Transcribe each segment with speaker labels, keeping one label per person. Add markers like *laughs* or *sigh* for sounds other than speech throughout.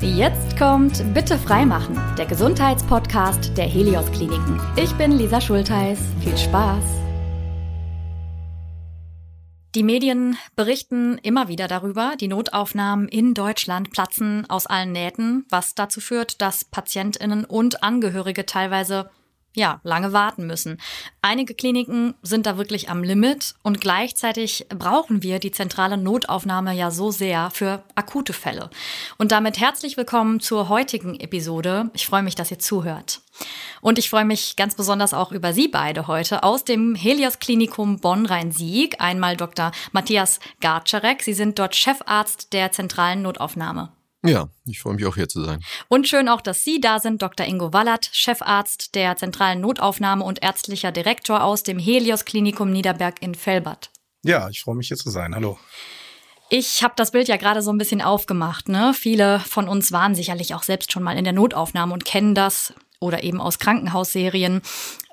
Speaker 1: Jetzt kommt Bitte freimachen, der Gesundheitspodcast der Helios Kliniken. Ich bin Lisa Schultheiß. Viel Spaß. Die Medien berichten immer wieder darüber, die Notaufnahmen in Deutschland platzen aus allen Nähten, was dazu führt, dass Patientinnen und Angehörige teilweise ja, lange warten müssen. Einige Kliniken sind da wirklich am Limit und gleichzeitig brauchen wir die zentrale Notaufnahme ja so sehr für akute Fälle. Und damit herzlich willkommen zur heutigen Episode. Ich freue mich, dass ihr zuhört. Und ich freue mich ganz besonders auch über Sie beide heute aus dem Helios Klinikum Bonn-Rhein-Sieg. Einmal Dr. Matthias Garczarek. Sie sind dort Chefarzt der zentralen Notaufnahme.
Speaker 2: Ja, ich freue mich auch hier zu sein.
Speaker 1: Und schön auch, dass Sie da sind, Dr. Ingo Wallert, Chefarzt der zentralen Notaufnahme und ärztlicher Direktor aus dem Helios Klinikum Niederberg in Fellbad.
Speaker 3: Ja, ich freue mich hier zu sein. Hallo.
Speaker 1: Ich habe das Bild ja gerade so ein bisschen aufgemacht. Ne? Viele von uns waren sicherlich auch selbst schon mal in der Notaufnahme und kennen das oder eben aus Krankenhausserien.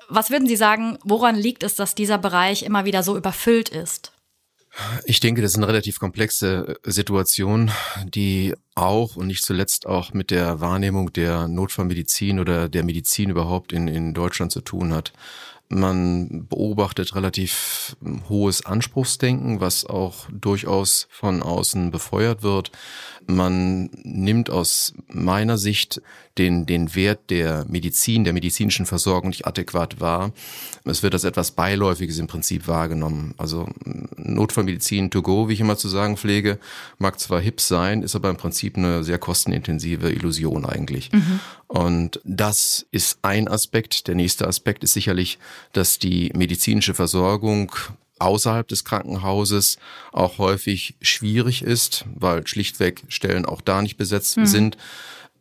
Speaker 1: Was würden Sie sagen, woran liegt es, dass dieser Bereich immer wieder so überfüllt ist?
Speaker 2: Ich denke, das ist eine relativ komplexe äh, Situation, die auch und nicht zuletzt auch mit der Wahrnehmung der Notfallmedizin oder der Medizin überhaupt in, in Deutschland zu tun hat. Man beobachtet relativ hohes Anspruchsdenken, was auch durchaus von außen befeuert wird. Man nimmt aus meiner Sicht den, den Wert der Medizin, der medizinischen Versorgung nicht adäquat wahr. Es wird als etwas Beiläufiges im Prinzip wahrgenommen. Also Notfallmedizin to go, wie ich immer zu sagen pflege, mag zwar hip sein, ist aber im Prinzip eine sehr kostenintensive Illusion eigentlich. Mhm. Und das ist ein Aspekt. Der nächste Aspekt ist sicherlich, dass die medizinische Versorgung außerhalb des Krankenhauses auch häufig schwierig ist, weil schlichtweg Stellen auch da nicht besetzt mhm. sind.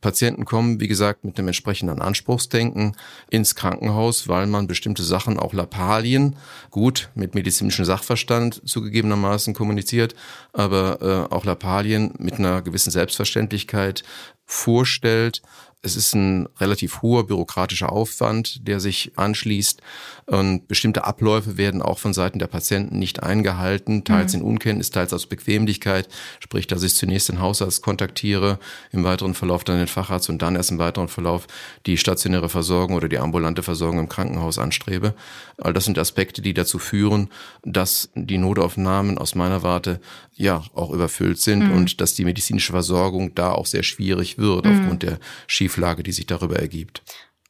Speaker 2: Patienten kommen, wie gesagt, mit dem entsprechenden Anspruchsdenken ins Krankenhaus, weil man bestimmte Sachen, auch Lappalien, gut mit medizinischem Sachverstand zugegebenermaßen kommuniziert, aber äh, auch Lappalien mit einer gewissen Selbstverständlichkeit vorstellt es ist ein relativ hoher bürokratischer Aufwand, der sich anschließt. Und bestimmte Abläufe werden auch von Seiten der Patienten nicht eingehalten, teils mhm. in Unkenntnis, teils aus Bequemlichkeit. Sprich, dass ich zunächst den Hausarzt kontaktiere, im weiteren Verlauf dann den Facharzt und dann erst im weiteren Verlauf die stationäre Versorgung oder die ambulante Versorgung im Krankenhaus anstrebe. All das sind Aspekte, die dazu führen, dass die Notaufnahmen aus meiner Warte ja auch überfüllt sind mhm. und dass die medizinische Versorgung da auch sehr schwierig wird mhm. aufgrund der schief Schieflage, die sich darüber ergibt.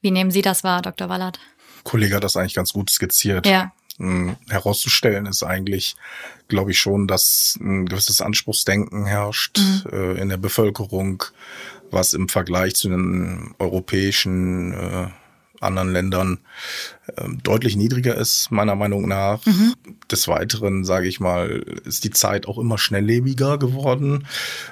Speaker 1: Wie nehmen Sie das wahr, Dr. Wallert?
Speaker 3: Kollege hat das eigentlich ganz gut skizziert.
Speaker 1: Ja.
Speaker 3: Hm, herauszustellen ist eigentlich, glaube ich schon, dass ein gewisses Anspruchsdenken herrscht mhm. äh, in der Bevölkerung, was im Vergleich zu den europäischen äh, anderen Ländern äh, deutlich niedriger ist, meiner Meinung nach. Mhm. Des Weiteren, sage ich mal, ist die Zeit auch immer schnelllebiger geworden.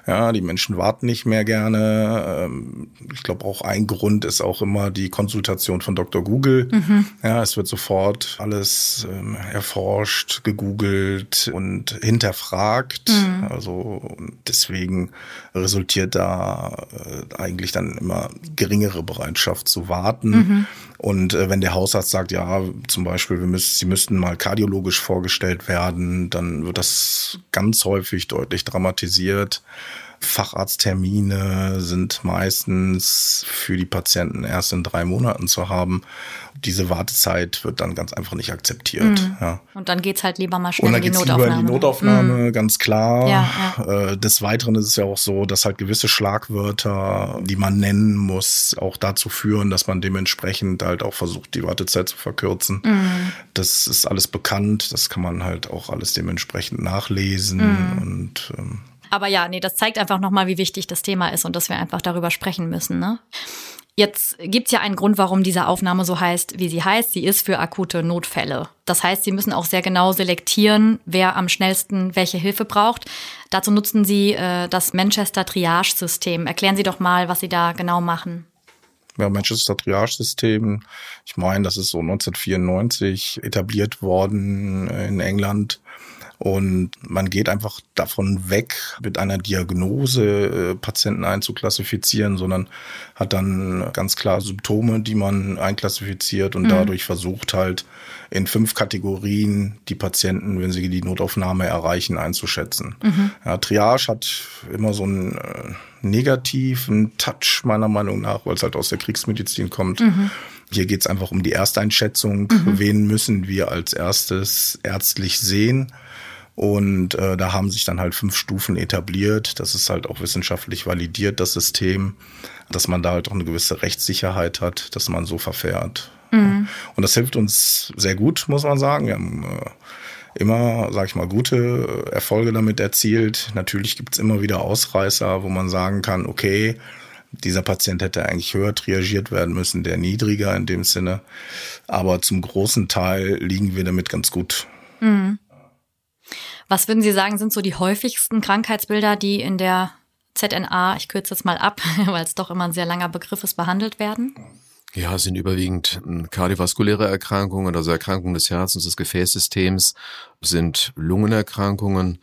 Speaker 3: Ja, die Menschen warten nicht mehr gerne. Ähm, ich glaube, auch ein Grund ist auch immer die Konsultation von Dr. Google. Mhm. Ja, es wird sofort alles ähm, erforscht, gegoogelt und hinterfragt. Mhm. Also deswegen resultiert da äh, eigentlich dann immer geringere Bereitschaft zu warten. Und äh, wenn der Hausarzt sagt, ja, zum Beispiel, wir müssen, sie müssten mal kardiologisch vorgestellt werden, dann wird das ganz häufig deutlich dramatisiert. Facharzttermine sind meistens für die Patienten erst in drei Monaten zu haben. Diese Wartezeit wird dann ganz einfach nicht akzeptiert.
Speaker 1: Mhm. Ja. Und dann geht's halt lieber mal schnell
Speaker 3: Und dann
Speaker 1: in
Speaker 3: die Notaufnahme. Lieber in die Notaufnahme, mhm. ganz klar.
Speaker 1: Ja,
Speaker 3: ja. Äh, des Weiteren ist es ja auch so, dass halt gewisse Schlagwörter, die man nennen muss, auch dazu führen, dass man dementsprechend halt auch versucht, die Wartezeit zu verkürzen. Mhm. Das ist alles bekannt. Das kann man halt auch alles dementsprechend nachlesen mhm. und ähm,
Speaker 1: aber ja, nee, das zeigt einfach nochmal, wie wichtig das Thema ist und dass wir einfach darüber sprechen müssen. Ne? Jetzt gibt's ja einen Grund, warum diese Aufnahme so heißt, wie sie heißt. Sie ist für akute Notfälle. Das heißt, Sie müssen auch sehr genau selektieren, wer am schnellsten welche Hilfe braucht. Dazu nutzen Sie äh, das Manchester Triage-System. Erklären Sie doch mal, was Sie da genau machen.
Speaker 3: Ja, Manchester Triage-System, ich meine, das ist so 1994 etabliert worden in England Und man geht einfach davon weg, mit einer Diagnose äh, Patienten einzuklassifizieren, sondern hat dann ganz klar Symptome, die man einklassifiziert und mhm. dadurch versucht halt in fünf Kategorien die Patienten, wenn sie die Notaufnahme erreichen, einzuschätzen. Mhm. Ja, Triage hat immer so einen äh, negativen Touch meiner Meinung nach, weil es halt aus der Kriegsmedizin kommt. Mhm. Hier geht es einfach um die Ersteinschätzung. Mhm. Wen müssen wir als erstes ärztlich sehen? Und äh, da haben sich dann halt fünf Stufen etabliert. Das ist halt auch wissenschaftlich validiert, das System, dass man da halt auch eine gewisse Rechtssicherheit hat, dass man so verfährt. Mhm. Und das hilft uns sehr gut, muss man sagen. Wir haben äh, immer, sag ich mal, gute Erfolge damit erzielt. Natürlich gibt's immer wieder Ausreißer, wo man sagen kann, okay, dieser Patient hätte eigentlich höher triagiert werden müssen, der niedriger in dem Sinne. Aber zum großen Teil liegen wir damit ganz gut. Mhm.
Speaker 1: Was würden Sie sagen, sind so die häufigsten Krankheitsbilder, die in der ZNA, ich kürze jetzt mal ab, *laughs* weil es doch immer ein sehr langer Begriff ist, behandelt werden?
Speaker 2: Ja, es sind überwiegend hm, kardiovaskuläre Erkrankungen, also Erkrankungen des Herzens, des Gefäßsystems, sind Lungenerkrankungen,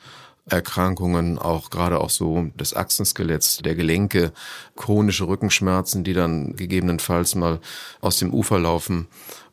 Speaker 2: Erkrankungen, auch gerade auch so des Achsenskeletts, der Gelenke, chronische Rückenschmerzen, die dann gegebenenfalls mal aus dem Ufer laufen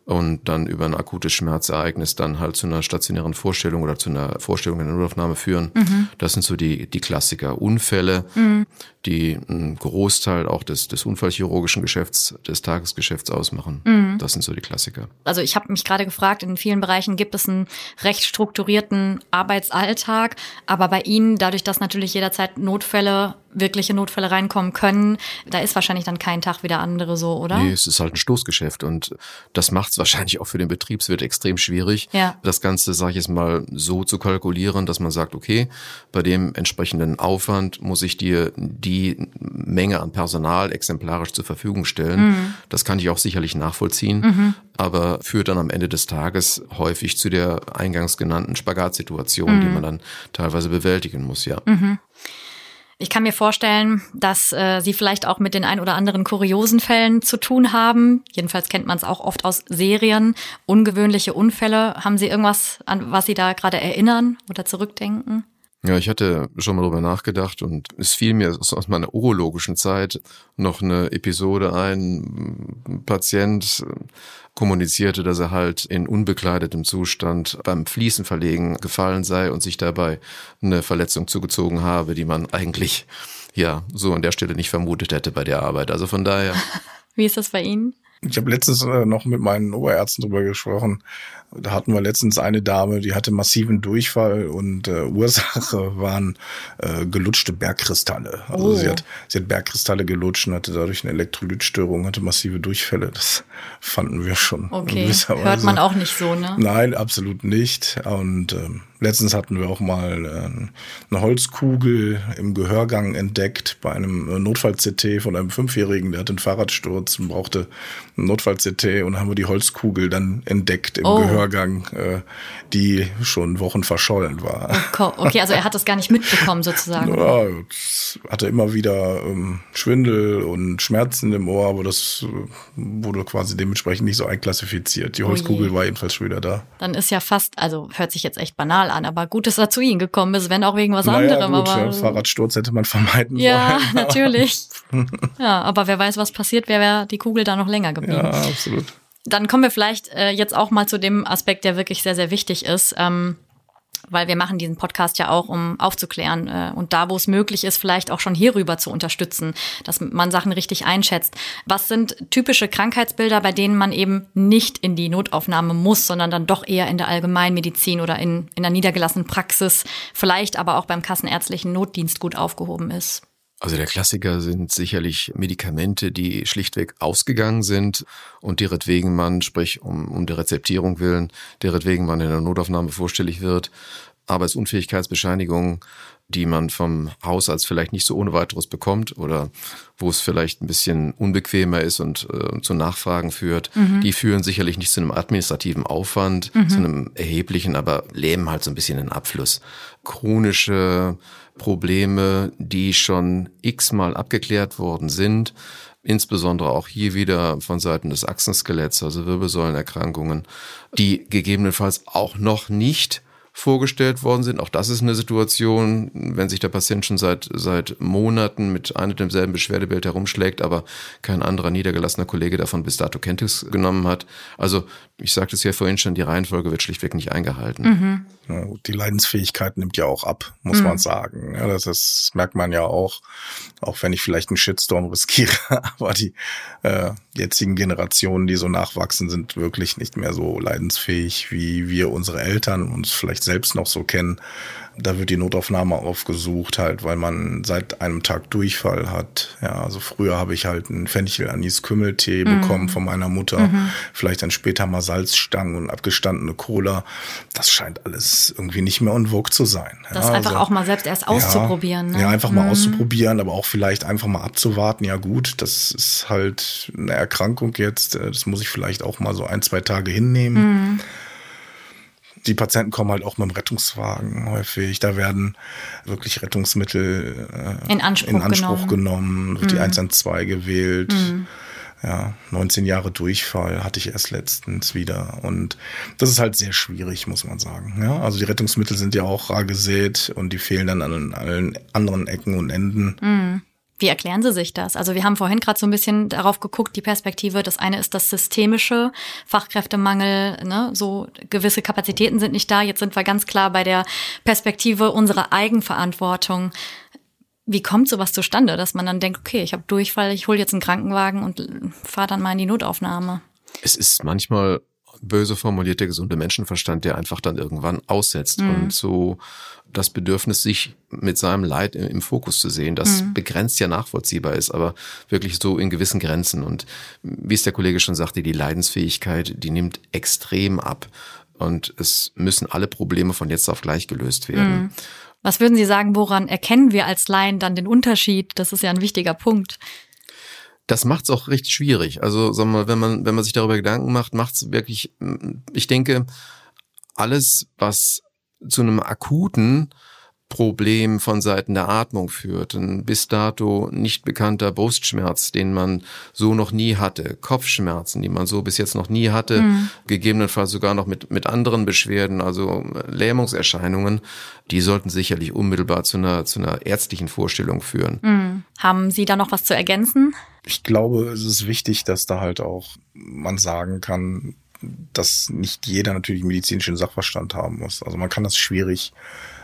Speaker 2: und dann über ein akutes Schmerzereignis dann halt zu einer stationären Vorstellung oder zu einer Vorstellung in der Notaufnahme führen. Mhm. Das sind so die, die Klassiker. Unfälle, mhm. Die einen Großteil auch des, des unfallchirurgischen Geschäfts, des Tagesgeschäfts ausmachen. Mhm. Das sind so die Klassiker.
Speaker 1: Also ich habe mich gerade gefragt, in vielen Bereichen gibt es einen recht strukturierten Arbeitsalltag, aber bei Ihnen, dadurch, dass natürlich jederzeit Notfälle wirkliche Notfälle reinkommen können, da ist wahrscheinlich dann kein Tag wie der andere so, oder?
Speaker 2: Nee, es ist halt ein Stoßgeschäft und das macht es wahrscheinlich auch für den Betriebswirt extrem schwierig, ja. das Ganze, sage ich jetzt mal, so zu kalkulieren, dass man sagt, okay, bei dem entsprechenden Aufwand muss ich dir die Menge an Personal exemplarisch zur Verfügung stellen. Mhm. Das kann ich auch sicherlich nachvollziehen, mhm. aber führt dann am Ende des Tages häufig zu der eingangs genannten Spagatsituation, mhm. die man dann teilweise bewältigen muss, ja. Mhm.
Speaker 1: Ich kann mir vorstellen, dass äh, Sie vielleicht auch mit den ein oder anderen kuriosen Fällen zu tun haben. Jedenfalls kennt man es auch oft aus Serien. Ungewöhnliche Unfälle. Haben Sie irgendwas, an was Sie da gerade erinnern oder zurückdenken?
Speaker 2: Ja, ich hatte schon mal darüber nachgedacht und es fiel mir aus meiner urologischen Zeit noch eine Episode ein. Ein Patient kommunizierte, dass er halt in unbekleidetem Zustand beim Fliesenverlegen gefallen sei und sich dabei eine Verletzung zugezogen habe, die man eigentlich ja so an der Stelle nicht vermutet hätte bei der Arbeit. Also von daher. *laughs*
Speaker 1: Wie ist das bei Ihnen?
Speaker 3: Ich habe letztens äh, noch mit meinen Oberärzten drüber gesprochen. Da hatten wir letztens eine Dame, die hatte massiven Durchfall und äh, Ursache waren äh, gelutschte Bergkristalle. Also oh. sie hat sie hat Bergkristalle gelutscht und hatte dadurch eine Elektrolytstörung, hatte massive Durchfälle. Das fanden wir schon.
Speaker 1: Okay, hört man auch nicht so, ne?
Speaker 3: Nein, absolut nicht. Und ähm, Letztens hatten wir auch mal äh, eine Holzkugel im Gehörgang entdeckt bei einem äh, Notfall-CT von einem Fünfjährigen, der hatte einen Fahrradsturz und brauchte einen Notfall-CT und haben wir die Holzkugel dann entdeckt im oh. Gehörgang, äh, die schon Wochen verschollen war.
Speaker 1: Okay, also er hat das gar nicht mitbekommen sozusagen. *laughs*
Speaker 3: Ja, hatte immer wieder ähm, Schwindel und Schmerzen im Ohr, aber das wurde quasi dementsprechend nicht so einklassifiziert. Die oh Holzkugel war jedenfalls schon wieder da.
Speaker 1: Dann ist ja fast, also hört sich jetzt echt banal an, aber gut, dass er zu ihnen gekommen ist, wenn auch wegen was naja, anderem. Gut,
Speaker 3: aber Fahrradsturz hätte man vermeiden
Speaker 1: ja, sollen. *laughs* Ja, natürlich. *laughs* ja, aber wer weiß, was passiert, wäre wär die Kugel da noch länger geblieben. Ja,
Speaker 3: absolut.
Speaker 1: Dann kommen wir vielleicht äh, jetzt auch mal zu dem Aspekt, der wirklich sehr, sehr wichtig ist. Ähm, weil wir machen diesen Podcast ja auch, um aufzuklären äh, und da, wo es möglich ist, vielleicht auch schon hierüber zu unterstützen, dass man Sachen richtig einschätzt. Was sind typische Krankheitsbilder, bei denen man eben nicht in die Notaufnahme muss, sondern dann doch eher in der Allgemeinmedizin oder in, in der niedergelassenen Praxis, vielleicht aber auch beim kassenärztlichen Notdienst gut aufgehoben ist?
Speaker 2: Also der Klassiker sind sicherlich Medikamente, die schlichtweg ausgegangen sind und deretwegen man, sprich um, um der Rezeptierung willen, deretwegen man in der Notaufnahme vorstellig wird. Arbeitsunfähigkeitsbescheinigung, die man vom Hausarzt vielleicht nicht so ohne weiteres bekommt oder wo es vielleicht ein bisschen unbequemer ist und äh, zu Nachfragen führt, mhm. die führen sicherlich nicht zu einem administrativen Aufwand, mhm. zu einem erheblichen, aber lähmen halt so ein bisschen den Abfluss. Chronische Probleme, die schon x-mal abgeklärt worden sind, insbesondere auch hier wieder von Seiten des Achsenskeletts, also Wirbelsäulenerkrankungen, die gegebenenfalls auch noch nicht vorgestellt worden sind. Auch das ist eine Situation, wenn sich der Patient schon seit, seit Monaten mit einem und demselben Beschwerdebild herumschlägt, aber kein anderer niedergelassener Kollege davon bis dato Kenntnis genommen hat. Also ich sagte es ja vorhin schon, die Reihenfolge wird schlichtweg nicht eingehalten. Mhm.
Speaker 3: Ja, die Leidensfähigkeit nimmt ja auch ab, muss mhm. man sagen. Ja, das, ist, merkt man ja auch, auch wenn ich vielleicht einen Shitstorm riskiere, *laughs* aber die äh, jetzigen Generationen, die so nachwachsen, sind wirklich nicht mehr so leidensfähig, wie wir unsere Eltern uns vielleicht selbst noch so kennen. Da wird die Notaufnahme aufgesucht, halt, weil man seit einem Tag Durchfall hat. Ja, also früher habe ich halt einen Fenchel-Anis-Kümmeltee mhm. bekommen von meiner Mutter. Mhm. Vielleicht dann später mal Salzstangen und abgestandene Cola. Das scheint alles irgendwie nicht mehr en vogue zu sein.
Speaker 1: Das ja, einfach also, auch mal selbst erst auszuprobieren.
Speaker 3: Ja, ne? ja einfach mal mhm. auszuprobieren, aber auch vielleicht einfach mal abzuwarten. Ja gut, das ist halt eine Erkrankung jetzt. Das muss ich vielleicht auch mal so ein, zwei Tage hinnehmen. Die Patienten kommen halt auch mit dem Rettungswagen häufig. Da werden wirklich Rettungsmittel
Speaker 1: äh, in Anspruch, in Anspruch genommen,
Speaker 3: genommen wird mhm. die 112 gewählt. Mhm. Ja, 19 Jahre Durchfall hatte ich erst letztens wieder. Und das ist halt sehr schwierig, muss man sagen. Ja, also die Rettungsmittel sind ja auch rar gesät und die fehlen dann an allen anderen Ecken und Enden.
Speaker 1: Mhm. Wie erklären Sie sich das? Also wir haben vorhin gerade so ein bisschen darauf geguckt, die Perspektive. Das eine ist das systemische Fachkräftemangel, ne? so gewisse Kapazitäten sind nicht da. Jetzt sind wir ganz klar bei der Perspektive unserer Eigenverantwortung. Wie kommt sowas zustande, dass man dann denkt, okay, ich habe Durchfall, ich hole jetzt einen Krankenwagen und fahre dann mal in die Notaufnahme?
Speaker 2: Es ist manchmal böse formuliert der gesunde Menschenverstand, der einfach dann irgendwann aussetzt mhm. und so das Bedürfnis, sich mit seinem Leid im, Fokus zu sehen, das mhm. begrenzt ja nachvollziehbar ist, aber wirklich so in gewissen Grenzen. Und wie es der Kollege schon sagte, die Leidensfähigkeit, die nimmt extrem ab. Und es müssen alle Probleme von jetzt auf gleich gelöst werden. Mhm.
Speaker 1: Was würden Sie sagen, woran erkennen wir als Laien dann den Unterschied? Das ist ja ein wichtiger Punkt.
Speaker 2: Das macht es auch recht schwierig. Also sagen wir mal, wenn man wenn man sich darüber Gedanken macht, macht es wirklich. Ich denke, alles, was zu einem akuten Problem von Seiten der Atmung führt. Ein bis dato nicht bekannter Brustschmerz, den man so noch nie hatte. Kopfschmerzen, die man so bis jetzt noch nie hatte. Mhm. Gegebenenfalls sogar noch mit, mit anderen Beschwerden, also Lähmungserscheinungen. Die sollten sicherlich unmittelbar zu einer, zu einer ärztlichen Vorstellung führen.
Speaker 1: Mhm. Haben Sie da noch was zu ergänzen?
Speaker 3: Ich glaube, es ist wichtig, dass da halt auch man sagen kann, dass nicht jeder natürlich medizinischen Sachverstand haben muss. Also man kann das schwierig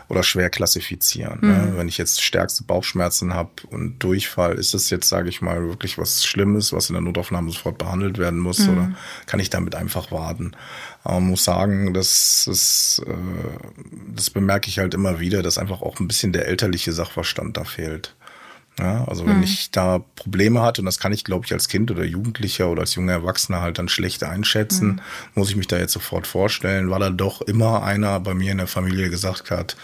Speaker 3: oder schwer klassifizieren. Ne? Mhm. Ne? Wenn ich jetzt stärkste Bauchschmerzen habe und Durchfall, ist das jetzt, sage ich mal, wirklich was Schlimmes, was in der Notaufnahme sofort behandelt werden muss mhm. oder kann ich damit einfach warten? Aber man muss sagen, das, ist, äh, das bemerke ich halt immer wieder, dass einfach auch ein bisschen der elterliche Sachverstand da fehlt. Ja, also wenn mhm. ich da Probleme hatte, und das kann ich, glaube ich, als Kind oder Jugendlicher oder als junger Erwachsener halt dann schlecht einschätzen, mhm. muss ich mich da jetzt sofort vorstellen, weil da doch immer einer bei mir in der Familie gesagt hat,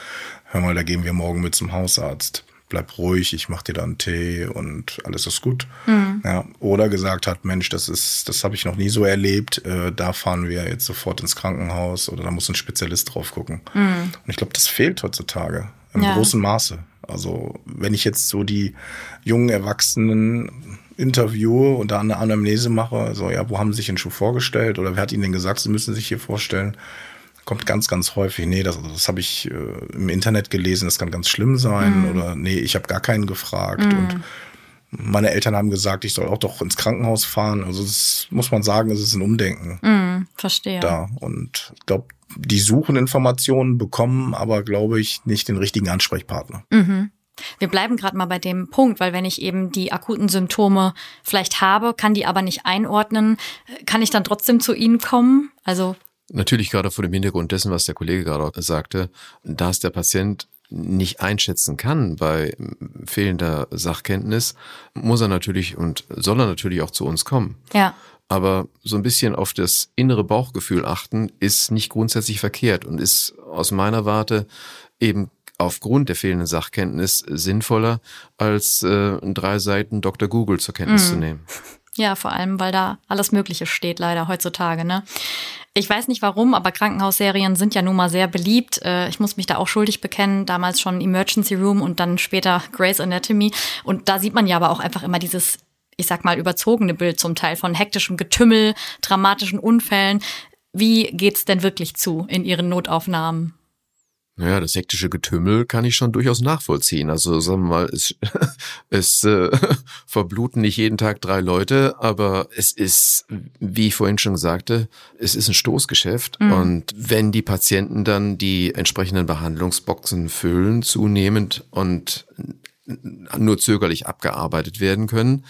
Speaker 3: hör mal, da gehen wir morgen mit zum Hausarzt. Bleib ruhig, ich mach dir dann Tee und alles ist gut. Mhm. Ja, oder gesagt hat, Mensch, das ist, das habe ich noch nie so erlebt, äh, da fahren wir jetzt sofort ins Krankenhaus oder da muss ein Spezialist drauf gucken. Mhm. Und ich glaube, das fehlt heutzutage im ja. großen Maße. Also wenn ich jetzt so die jungen Erwachsenen interviewe und da eine Anamnese mache, also ja, wo haben sie sich denn schon vorgestellt oder wer hat ihnen denn gesagt, sie müssen sich hier vorstellen, kommt ganz, ganz häufig, nee, das, das habe ich äh, im Internet gelesen, das kann ganz schlimm sein mhm. oder nee, ich habe gar keinen gefragt mhm. und meine Eltern haben gesagt, ich soll auch doch ins Krankenhaus fahren. Also das muss man sagen, es ist ein Umdenken.
Speaker 1: Mm, verstehe.
Speaker 3: Da. Und ich glaube, die suchen Informationen, bekommen aber, glaube ich, nicht den richtigen Ansprechpartner.
Speaker 1: Mhm. Wir bleiben gerade mal bei dem Punkt, weil wenn ich eben die akuten Symptome vielleicht habe, kann die aber nicht einordnen, kann ich dann trotzdem zu Ihnen kommen? Also
Speaker 2: Natürlich gerade vor dem Hintergrund dessen, was der Kollege gerade sagte, da es der Patient nicht einschätzen kann bei fehlender Sachkenntnis, muss er natürlich und soll er natürlich auch zu uns kommen.
Speaker 1: Ja.
Speaker 2: Aber so ein bisschen auf das innere Bauchgefühl achten, ist nicht grundsätzlich verkehrt und ist aus meiner Warte eben aufgrund der fehlenden Sachkenntnis sinnvoller, als äh, drei Seiten Dr. Google zur Kenntnis mm. zu nehmen.
Speaker 1: Ja, vor allem, weil da alles Mögliche steht, leider heutzutage. Ne? Ich weiß nicht warum, aber Krankenhausserien sind ja nun mal sehr beliebt. Äh, ich muss mich da auch schuldig bekennen. Damals schon Emergency Room und dann später Grey's Anatomy. Und da sieht man ja aber auch einfach immer dieses ich sag mal, überzogene Bild zum Teil von hektischem Getümmel, dramatischen Unfällen. Wie geht's denn wirklich zu in Ihren Notaufnahmen?
Speaker 2: Naja, das hektische Getümmel kann ich schon durchaus nachvollziehen. Also sagen wir mal, es, *laughs* es äh, *laughs* verbluten nicht jeden Tag drei Leute, aber es ist, wie ich vorhin schon sagte, es ist ein Stoßgeschäft. Mhm. Und wenn die Patienten dann die entsprechenden Behandlungsboxen füllen, zunehmend und nur zögerlich abgearbeitet werden können,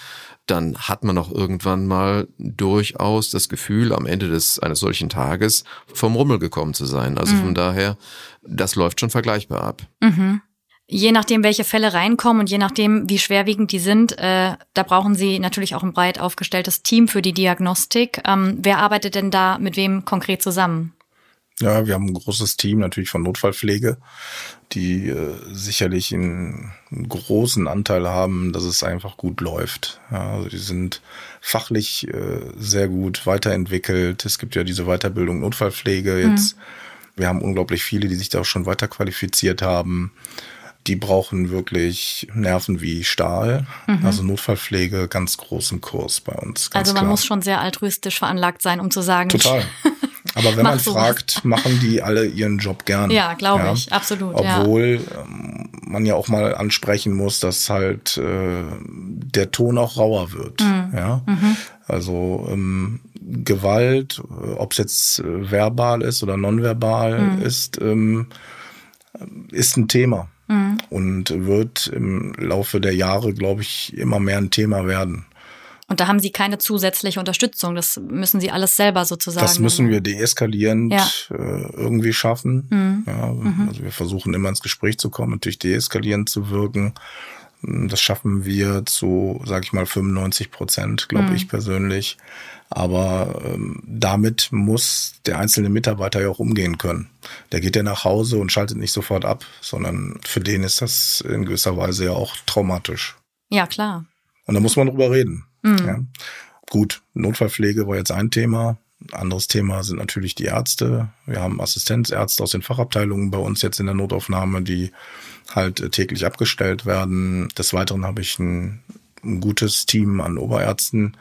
Speaker 2: dann hat man auch irgendwann mal durchaus das Gefühl, am Ende des eines solchen Tages vom Rummel gekommen zu sein. Also mhm. von daher, das läuft schon vergleichbar ab.
Speaker 1: Mhm. Je nachdem, welche Fälle reinkommen und je nachdem, wie schwerwiegend die sind, äh, da brauchen Sie natürlich auch ein breit aufgestelltes Team für die Diagnostik. Ähm, wer arbeitet denn da mit wem konkret zusammen?
Speaker 3: Ja, wir haben ein großes Team natürlich von Notfallpflege, die äh, sicherlich einen, einen, großen Anteil haben, dass es einfach gut läuft. Ja, also die sind fachlich äh, sehr gut weiterentwickelt. Es gibt ja diese Weiterbildung Notfallpflege jetzt. Mhm. Wir haben unglaublich viele, die sich da auch schon weiter qualifiziert haben. Die brauchen wirklich Nerven wie Stahl. Mhm. Also Notfallpflege, ganz großen Kurs bei uns.
Speaker 1: also man klar. muss schon sehr altruistisch veranlagt sein, um zu sagen.
Speaker 3: Total. *laughs* Aber wenn man fragt, machen die alle ihren Job gern.
Speaker 1: Ja, glaube ja? ich, absolut.
Speaker 3: Obwohl ja. Ähm, man ja auch mal ansprechen muss, dass halt äh, der Ton auch rauer wird. Mhm. Ja, mhm. also ähm, Gewalt, ob es jetzt äh, verbal ist oder nonverbal mhm. ist, ähm, ist ein Thema mhm. und wird im Laufe der Jahre, glaube ich, immer mehr ein Thema werden.
Speaker 1: Und da haben sie keine zusätzliche Unterstützung. Das müssen sie alles selber sozusagen.
Speaker 3: Das müssen wir deeskalierend ja. äh, irgendwie schaffen. Mhm. Ja, mhm. Also wir versuchen immer ins Gespräch zu kommen, natürlich deeskalierend zu wirken. Das schaffen wir zu, sag ich mal, 95 Prozent, glaube mhm. ich persönlich. Aber ähm, damit muss der einzelne Mitarbeiter ja auch umgehen können. Der geht ja nach Hause und schaltet nicht sofort ab, sondern für den ist das in gewisser Weise ja auch traumatisch.
Speaker 1: Ja, klar.
Speaker 3: Und da muss man drüber reden. Mhm. Ja. Gut, Notfallpflege war jetzt ein Thema. Anderes Thema sind natürlich die Ärzte. Wir haben Assistenzärzte aus den Fachabteilungen bei uns jetzt in der Notaufnahme, die halt täglich abgestellt werden. Des Weiteren habe ich ein, ein gutes Team an Oberärzten,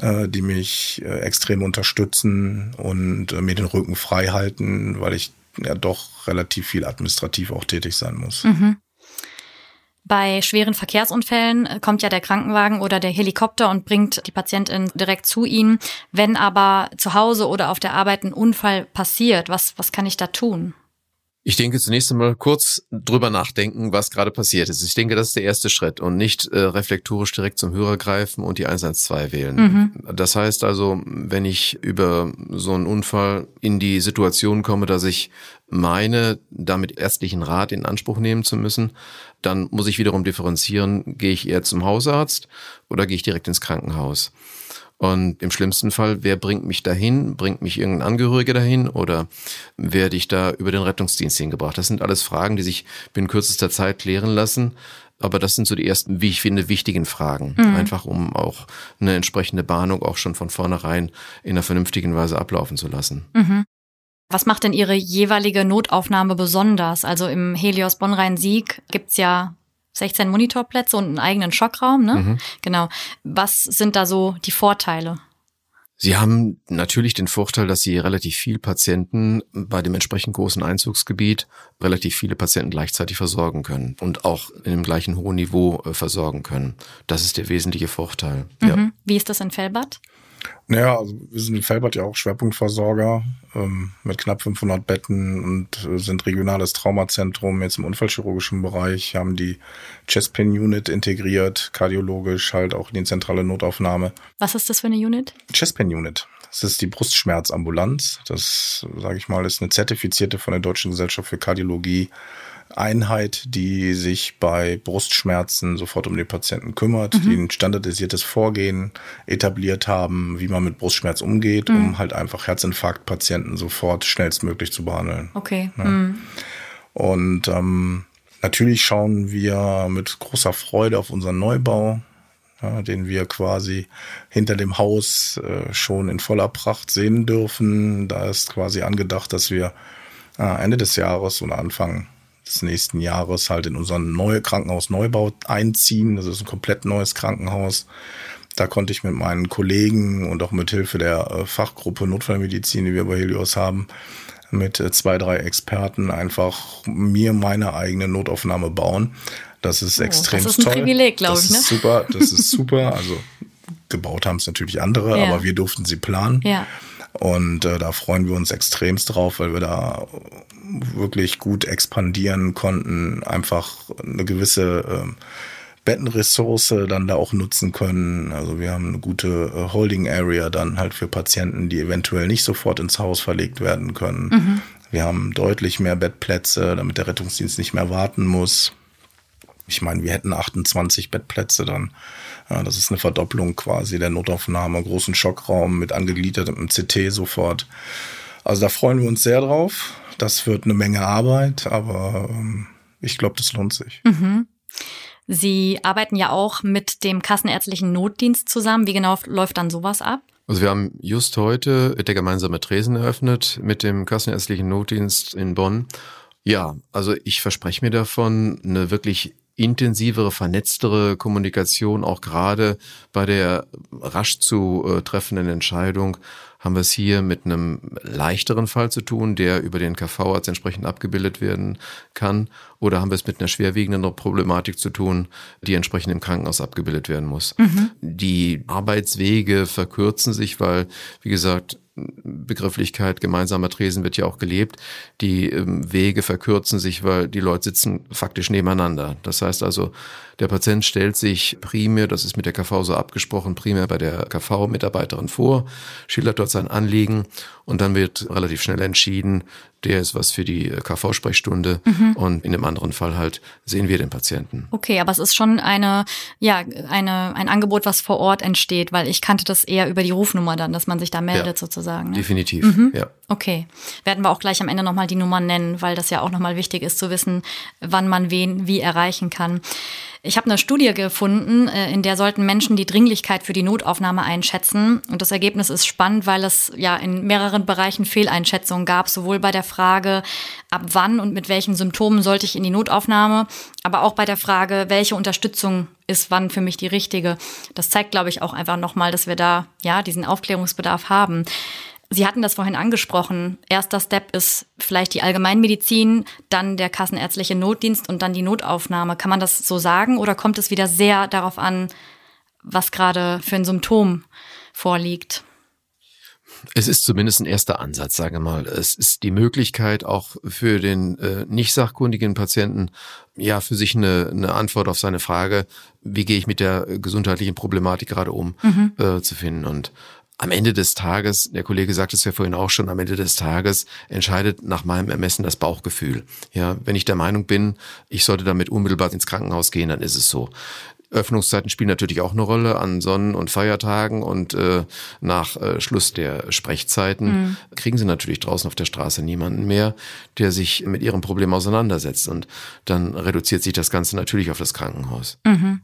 Speaker 3: äh, die mich äh, extrem unterstützen und äh, mir den Rücken frei halten, weil ich ja doch relativ viel administrativ auch tätig sein muss. Mhm.
Speaker 1: Bei schweren Verkehrsunfällen äh, kommt ja der Krankenwagen oder der Helikopter und bringt die Patientin direkt zu Ihnen. Wenn aber zu Hause oder auf der Arbeit ein Unfall passiert, was, was kann ich da tun?
Speaker 2: Ich denke zunächst einmal kurz drüber nachdenken, was gerade passiert ist. Ich denke, das ist der erste Schritt und nicht äh, reflektorisch direkt zum Hörer greifen und die 112 wählen. Mhm. Das heißt also, wenn ich über so einen Unfall in die Situation komme, dass ich meine, damit ärztlichen Rat in Anspruch nehmen zu müssen, dann muss ich wiederum differenzieren, gehe ich eher zum Hausarzt oder gehe ich direkt ins Krankenhaus. Und im schlimmsten Fall, wer bringt mich dahin? Bringt mich irgendein Angehöriger dahin oder werde ich da über den Rettungsdienst hingebracht? Das sind alles Fragen, die sich binnen kürzester Zeit klären lassen. Aber das sind so die ersten, wie ich finde, wichtigen Fragen. Mhm. Einfach um auch eine entsprechende Bahnung auch schon von vornherein in einer vernünftigen Weise ablaufen zu lassen.
Speaker 1: Mhm. Was macht denn Ihre jeweilige Notaufnahme besonders? Also im Helios Bonn-Rhein-Sieg gibt's ja 16 Monitorplätze und einen eigenen Schockraum, ne? Mhm. Genau. Was sind da so die Vorteile?
Speaker 2: Sie haben natürlich den Vorteil, dass Sie relativ viel Patienten bei dem entsprechend großen Einzugsgebiet relativ viele Patienten gleichzeitig versorgen können und auch in dem gleichen hohen Niveau äh, versorgen können. Das ist der wesentliche Vorteil.
Speaker 1: Mhm. Ja. Wie ist das in Fellbad?
Speaker 3: Naja, also wir sind in Felbert ja auch Schwerpunktversorger ähm, mit knapp 500 Betten und äh, sind regionales Traumazentrum jetzt im unfallchirurgischen Bereich, haben die Chestpain Unit integriert, kardiologisch halt auch in die zentrale Notaufnahme.
Speaker 1: Was ist das für eine Unit?
Speaker 3: Chestpain Unit. Das ist die Brustschmerzambulanz. Das, sage ich mal, ist eine zertifizierte von der Deutschen Gesellschaft für Kardiologie Einheit, die sich bei Brustschmerzen sofort um den Patienten kümmert, mhm. die ein standardisiertes Vorgehen etabliert haben, wie man mit Brustschmerz umgeht, mhm. um halt einfach Herzinfarktpatienten sofort schnellstmöglich zu behandeln.
Speaker 1: Okay. Ja. Mhm.
Speaker 3: Und ähm, natürlich schauen wir mit großer Freude auf unseren Neubau, ja, den wir quasi hinter dem Haus äh, schon in voller Pracht sehen dürfen. Da ist quasi angedacht, dass wir äh, Ende des Jahres oder Anfang des nächsten Jahres halt in unseren neue Krankenhausneubau einziehen. Das ist ein komplett neues Krankenhaus. Da konnte ich mit meinen Kollegen und auch mit Hilfe der äh, Fachgruppe Notfallmedizin, die wir bei Helios haben, mit äh, zwei, drei Experten einfach mir meine eigene Notaufnahme bauen. Das ist oh, extrem toll. Das ist ein
Speaker 1: Privileg, glaube ich.
Speaker 3: Das ist ne? super, das ist *laughs* super. Also gebaut haben es natürlich andere, ja. aber wir durften sie planen.
Speaker 1: Ja.
Speaker 3: Und äh, da freuen wir uns extremst drauf, weil wir da wirklich gut expandieren konnten, einfach eine gewisse äh, Bettenressource dann da auch nutzen können. Also wir haben eine gute äh, Holding Area dann halt für Patienten, die eventuell nicht sofort ins Haus verlegt werden können. Mhm. Wir haben deutlich mehr Bettplätze, damit der Rettungsdienst nicht mehr warten muss. Ich meine, wir hätten 28 Bettplätze dann. Ja, das ist eine Verdopplung quasi der Notaufnahme, großen Schockraum mit angegliedertem CT sofort. Also da freuen wir uns sehr drauf. Das wird eine Menge Arbeit, aber ähm, ich glaube, das lohnt sich.
Speaker 1: Mhm. Sie arbeiten ja auch mit dem kassenärztlichen Notdienst zusammen. Wie genau läuft dann sowas ab?
Speaker 2: Also wir haben just heute der gemeinsame Tresen eröffnet mit dem kassenärztlichen Notdienst in Bonn. Ja, also ich verspreche mir davon eine wirklich intensivere, vernetztere Kommunikation, auch gerade bei der rasch zu äh, treffenden Entscheidung, haben wir es hier mit einem leichteren Fall zu tun, der über den KV-Arzt entsprechend abgebildet werden kann, oder haben wir es mit einer schwerwiegenden Problematik zu tun, die entsprechend im Krankenhaus abgebildet werden muss. Mhm. Die Arbeitswege verkürzen sich, weil, wie gesagt, Begrifflichkeit gemeinsamer Tresen wird ja auch gelebt. Die ähm, Wege verkürzen sich, weil die Leute sitzen faktisch nebeneinander. Das heißt also, der Patient stellt sich primär, das ist mit der KV so abgesprochen, primär bei der KV-Mitarbeiterin vor, schildert dort sein Anliegen und dann wird relativ schnell entschieden, der ist was für die KV-Sprechstunde mhm. und in dem anderen Fall halt sehen wir den Patienten.
Speaker 1: Okay, aber es ist schon eine, ja, eine, ein Angebot, was vor Ort entsteht, weil ich kannte das eher über die Rufnummer dann, dass man sich da meldet ja, sozusagen. Ne?
Speaker 2: Definitiv, mhm. ja.
Speaker 1: Okay. Werden wir auch gleich am Ende nochmal die Nummer nennen, weil das ja auch nochmal wichtig ist zu wissen, wann man wen wie erreichen kann. Ich habe eine Studie gefunden, äh, in der sollten Menschen die Dringlichkeit für die Notaufnahme einschätzen. Und das Ergebnis ist spannend, weil es ja in mehreren Bereichen Fehleinschätzungen gab, sowohl bei der Frage, ab wann und mit welchen Symptomen sollte ich in die Notaufnahme, aber auch bei der Frage, welche Unterstützung ist wann für mich die richtige. Das zeigt, glaube ich, auch einfach nochmal, dass wir da ja diesen Aufklärungsbedarf haben. Sie hatten das vorhin angesprochen. Erster Step ist vielleicht die Allgemeinmedizin, dann der kassenärztliche Notdienst und dann die Notaufnahme. Kann man das so sagen oder kommt es wieder sehr darauf an, was gerade für ein Symptom vorliegt?
Speaker 2: Es ist zumindest ein erster Ansatz, sage mal. Es ist die Möglichkeit auch für den äh, nicht sachkundigen Patienten, ja, für sich eine, eine Antwort auf seine Frage, wie gehe ich mit der gesundheitlichen Problematik gerade um, mhm. äh, zu finden. Und am Ende des Tages, der Kollege sagte es ja vorhin auch schon, am Ende des Tages entscheidet nach meinem Ermessen das Bauchgefühl. Ja, wenn ich der Meinung bin, ich sollte damit unmittelbar ins Krankenhaus gehen, dann ist es so. Öffnungszeiten spielen natürlich auch eine Rolle an Sonnen- und Feiertagen und äh, nach äh, Schluss der Sprechzeiten mhm. kriegen sie natürlich draußen auf der Straße niemanden mehr, der sich mit ihrem Problem auseinandersetzt und dann reduziert sich das Ganze natürlich auf das Krankenhaus.
Speaker 1: Mhm.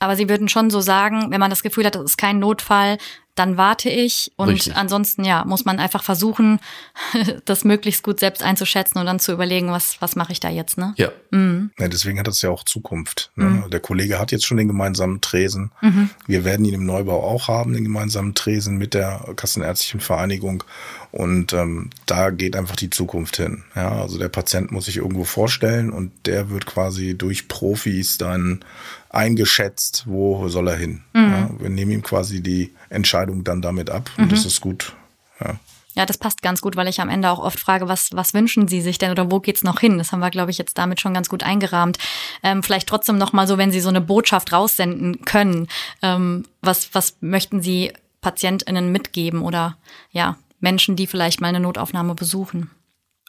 Speaker 1: Aber Sie würden schon so sagen, wenn man das Gefühl hat, das ist kein Notfall, dann warte ich und Richtig. ansonsten ja, muss man einfach versuchen, *laughs* das möglichst gut selbst einzuschätzen und dann zu überlegen, was was mache ich da jetzt, ne?
Speaker 2: Ja.
Speaker 3: Mhm. ja deswegen hat das ja auch Zukunft. Ne? Mhm. Der Kollege hat jetzt schon den gemeinsamen Tresen. Mhm. Wir werden ihn im Neubau auch haben, den gemeinsamen Tresen mit der Kassenärztlichen Vereinigung und ähm, da geht einfach die Zukunft hin. Ja, also der Patient muss sich irgendwo vorstellen und der wird quasi durch Profis dann eingeschätzt, wo soll er hin. Mhm. Ja, wir nehmen ihm quasi die Entscheidung dann damit ab und mhm. das ist gut. Ja.
Speaker 1: Ja, das passt ganz gut, weil ich am Ende auch oft frage, was, was wünschen Sie sich denn oder wo geht's noch hin? Das haben wir, glaube ich, jetzt damit schon ganz gut eingerahmt. Ähm, vielleicht trotzdem noch mal so, wenn Sie so eine Botschaft raussenden können, ähm, was, was möchten Sie PatientInnen mitgeben oder ja, Menschen, die vielleicht mal eine Notaufnahme besuchen?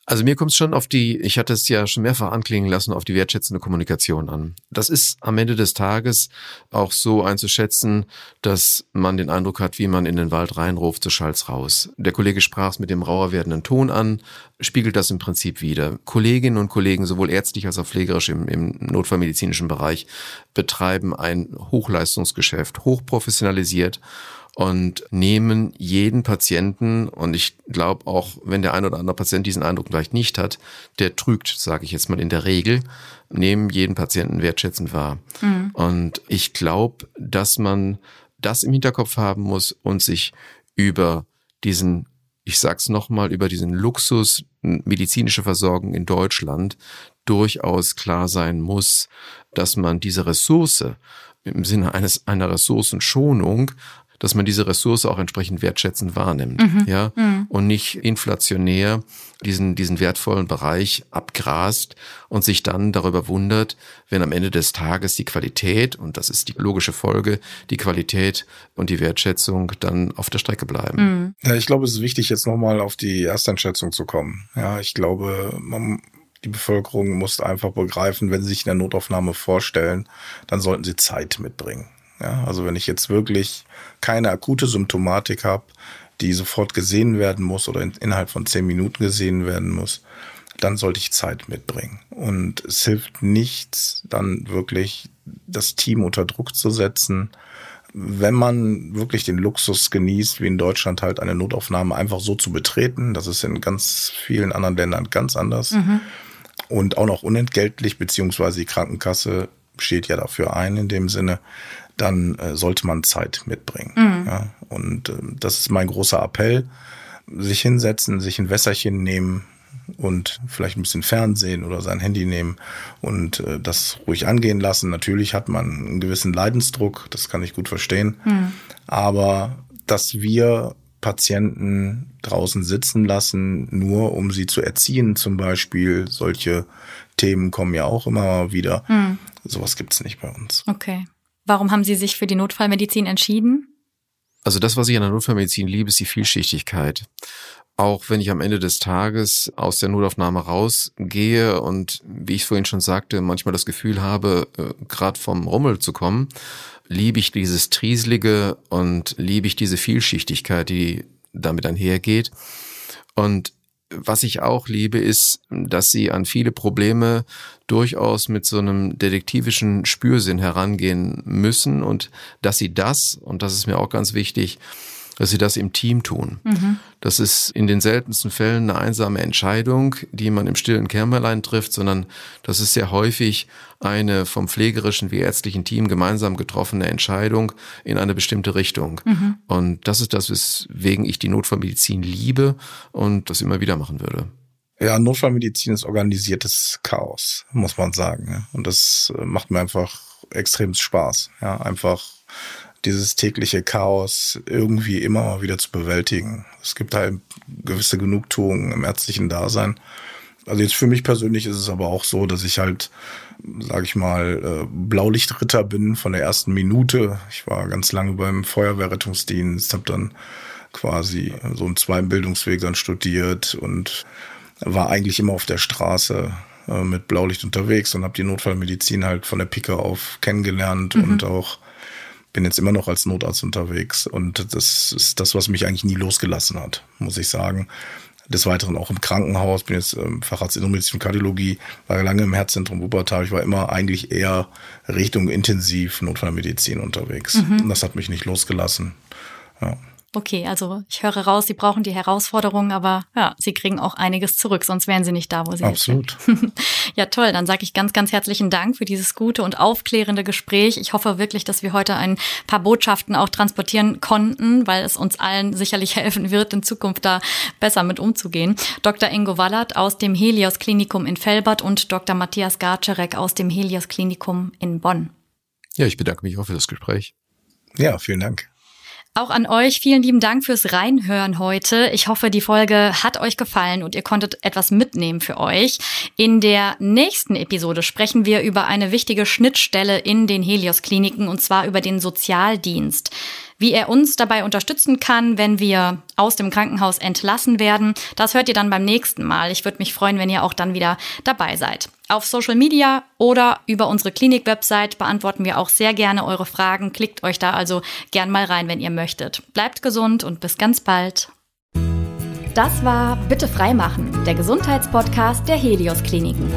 Speaker 2: Also mir kommt es schon auf die, ich hatte es ja schon mehrfach anklingen lassen, auf die wertschätzende Kommunikation an. Das ist am Ende des Tages auch so einzuschätzen, dass man den Eindruck hat, wie man in den Wald reinruft, so schallt's raus. Der Kollege sprach es mit dem rauer werdenden Ton an, spiegelt das im Prinzip wieder. Kolleginnen und Kollegen, sowohl ärztlich als auch pflegerisch im, im notfallmedizinischen Bereich, betreiben ein Hochleistungsgeschäft, hochprofessionalisiert und nehmen jeden Patienten, und ich glaube auch, wenn der ein oder andere Patient diesen Eindruck vielleicht nicht hat, der trügt, sage ich jetzt mal in der Regel, nehmen jeden Patienten wertschätzend wahr. Mhm. Und ich glaube, dass man das im Hinterkopf haben muss und sich über diesen ich sag's nochmal, über diesen Luxus medizinische Versorgung in Deutschland durchaus klar sein muss, dass man diese Ressource im Sinne eines einer Ressourcenschonung dass man diese Ressource auch entsprechend wertschätzend wahrnimmt, mhm. ja, mhm. und nicht inflationär diesen, diesen wertvollen Bereich abgrast und sich dann darüber wundert, wenn am Ende des Tages die Qualität, und das ist die logische Folge, die Qualität und die Wertschätzung dann auf der Strecke bleiben.
Speaker 3: Mhm. Ja, ich glaube, es ist wichtig, jetzt nochmal auf die Ersteinschätzung zu kommen. Ja, ich glaube, man, die Bevölkerung muss einfach begreifen, wenn sie sich in der Notaufnahme vorstellen, dann sollten sie Zeit mitbringen. Ja, also wenn ich jetzt wirklich keine akute Symptomatik habe, die sofort gesehen werden muss oder in, innerhalb von zehn Minuten gesehen werden muss, dann sollte ich Zeit mitbringen. Und es hilft nichts, dann wirklich das Team unter Druck zu setzen. Wenn man wirklich den Luxus genießt, wie in Deutschland halt eine Notaufnahme einfach so zu betreten, das ist in ganz vielen anderen Ländern ganz anders. Mhm. Und auch noch unentgeltlich, beziehungsweise die Krankenkasse steht ja dafür ein in dem Sinne, dann äh, sollte man Zeit mitbringen. Mhm. Ja? Und äh, das ist mein großer Appell. Sich hinsetzen, sich ein Wässerchen nehmen und vielleicht ein bisschen Fernsehen oder sein Handy nehmen und äh, das ruhig angehen lassen. Natürlich hat man einen gewissen Leidensdruck, das kann ich gut verstehen. Mhm. Aber dass wir Patienten draußen sitzen lassen, nur um sie zu erziehen, zum Beispiel. Solche Themen kommen ja auch immer wieder. Mhm. Sowas gibt's nicht bei uns.
Speaker 1: Okay. Warum haben Sie sich für die Notfallmedizin entschieden?
Speaker 2: Also das, was ich an der Notfallmedizin liebe, ist die Vielschichtigkeit. Auch wenn ich am Ende des Tages aus der Notaufnahme rausgehe und, wie ich vorhin schon sagte, manchmal das Gefühl habe, äh, gerade vom Rummel zu kommen, liebe ich dieses Trieselige und liebe ich diese Vielschichtigkeit, die damit einhergeht. Und was ich auch liebe, ist, dass sie an viele Probleme durchaus mit so einem detektivischen Spürsinn herangehen müssen und dass sie das, und das ist mir auch ganz wichtig, dass sie das im Team tun. Mhm. Das ist in den seltensten Fällen eine einsame Entscheidung, die man im stillen Kämmerlein trifft, sondern das ist sehr häufig eine vom pflegerischen wie ärztlichen Team gemeinsam getroffene Entscheidung in eine bestimmte Richtung. Mhm. Und das ist das, weswegen ich die Notfallmedizin liebe und das immer wieder machen würde.
Speaker 3: Ja, Notfallmedizin ist organisiertes Chaos, muss man sagen. Und das äh, macht mir einfach extrem Spaß. Ja, einfach dieses tägliche Chaos irgendwie immer mal wieder zu bewältigen. Es gibt halt gewisse Genugtuung im ärztlichen Dasein. Also jetzt für mich persönlich ist es aber auch so, dass ich halt, sage ich mal, äh, Blaulichtritter bin von der ersten Minute. Ich war ganz lange beim Feuerwehrrettungsdienst, habe dann quasi so einen zweiten Bildungsweg dann studiert und war eigentlich immer auf der Straße äh, mit Blaulicht unterwegs und habe die Notfallmedizin halt von der Picke auf kennengelernt mhm. und auch bin jetzt immer noch als Notarzt unterwegs und das ist das, was mich eigentlich nie losgelassen hat, muss ich sagen. Des Weiteren auch im Krankenhaus, bin jetzt ähm, Facharzt Innenmedizin und Kardiologie, war lange im Herzzentrum Wuppertal. Ich war immer eigentlich eher Richtung intensiv Notfallmedizin unterwegs. Mhm. Und das hat mich nicht losgelassen.
Speaker 1: Ja. Okay, also ich höre raus, Sie brauchen die Herausforderungen, aber ja, Sie kriegen auch einiges zurück, sonst wären Sie nicht da, wo Sie
Speaker 3: Absolut.
Speaker 1: sind. *laughs* ja, toll. Dann sage ich ganz, ganz herzlichen Dank für dieses gute und aufklärende Gespräch. Ich hoffe wirklich, dass wir heute ein paar Botschaften auch transportieren konnten, weil es uns allen sicherlich *laughs* helfen wird, in Zukunft da besser mit umzugehen. Dr. Ingo Wallert aus dem Helios Klinikum in Felbert und Dr. Matthias Garczerek aus dem Helios Klinikum in Bonn.
Speaker 2: Ja, ich bedanke mich auch für das Gespräch.
Speaker 3: Ja, vielen Dank.
Speaker 1: Auch an euch vielen lieben Dank fürs Reinhören heute. Ich hoffe, die Folge hat euch gefallen und ihr konntet etwas mitnehmen für euch. In der nächsten Episode sprechen wir über eine wichtige Schnittstelle in den Helios Kliniken und zwar über den Sozialdienst. Wie er uns dabei unterstützen kann, wenn wir aus dem Krankenhaus entlassen werden, das hört ihr dann beim nächsten Mal. Ich würde mich freuen, wenn ihr auch dann wieder dabei seid. Auf Social Media oder über unsere Klinik-Website beantworten wir auch sehr gerne eure Fragen. Klickt euch da also gern mal rein, wenn ihr möchtet. Bleibt gesund und bis ganz bald. Das war Bitte freimachen, der Gesundheitspodcast der Helios Kliniken.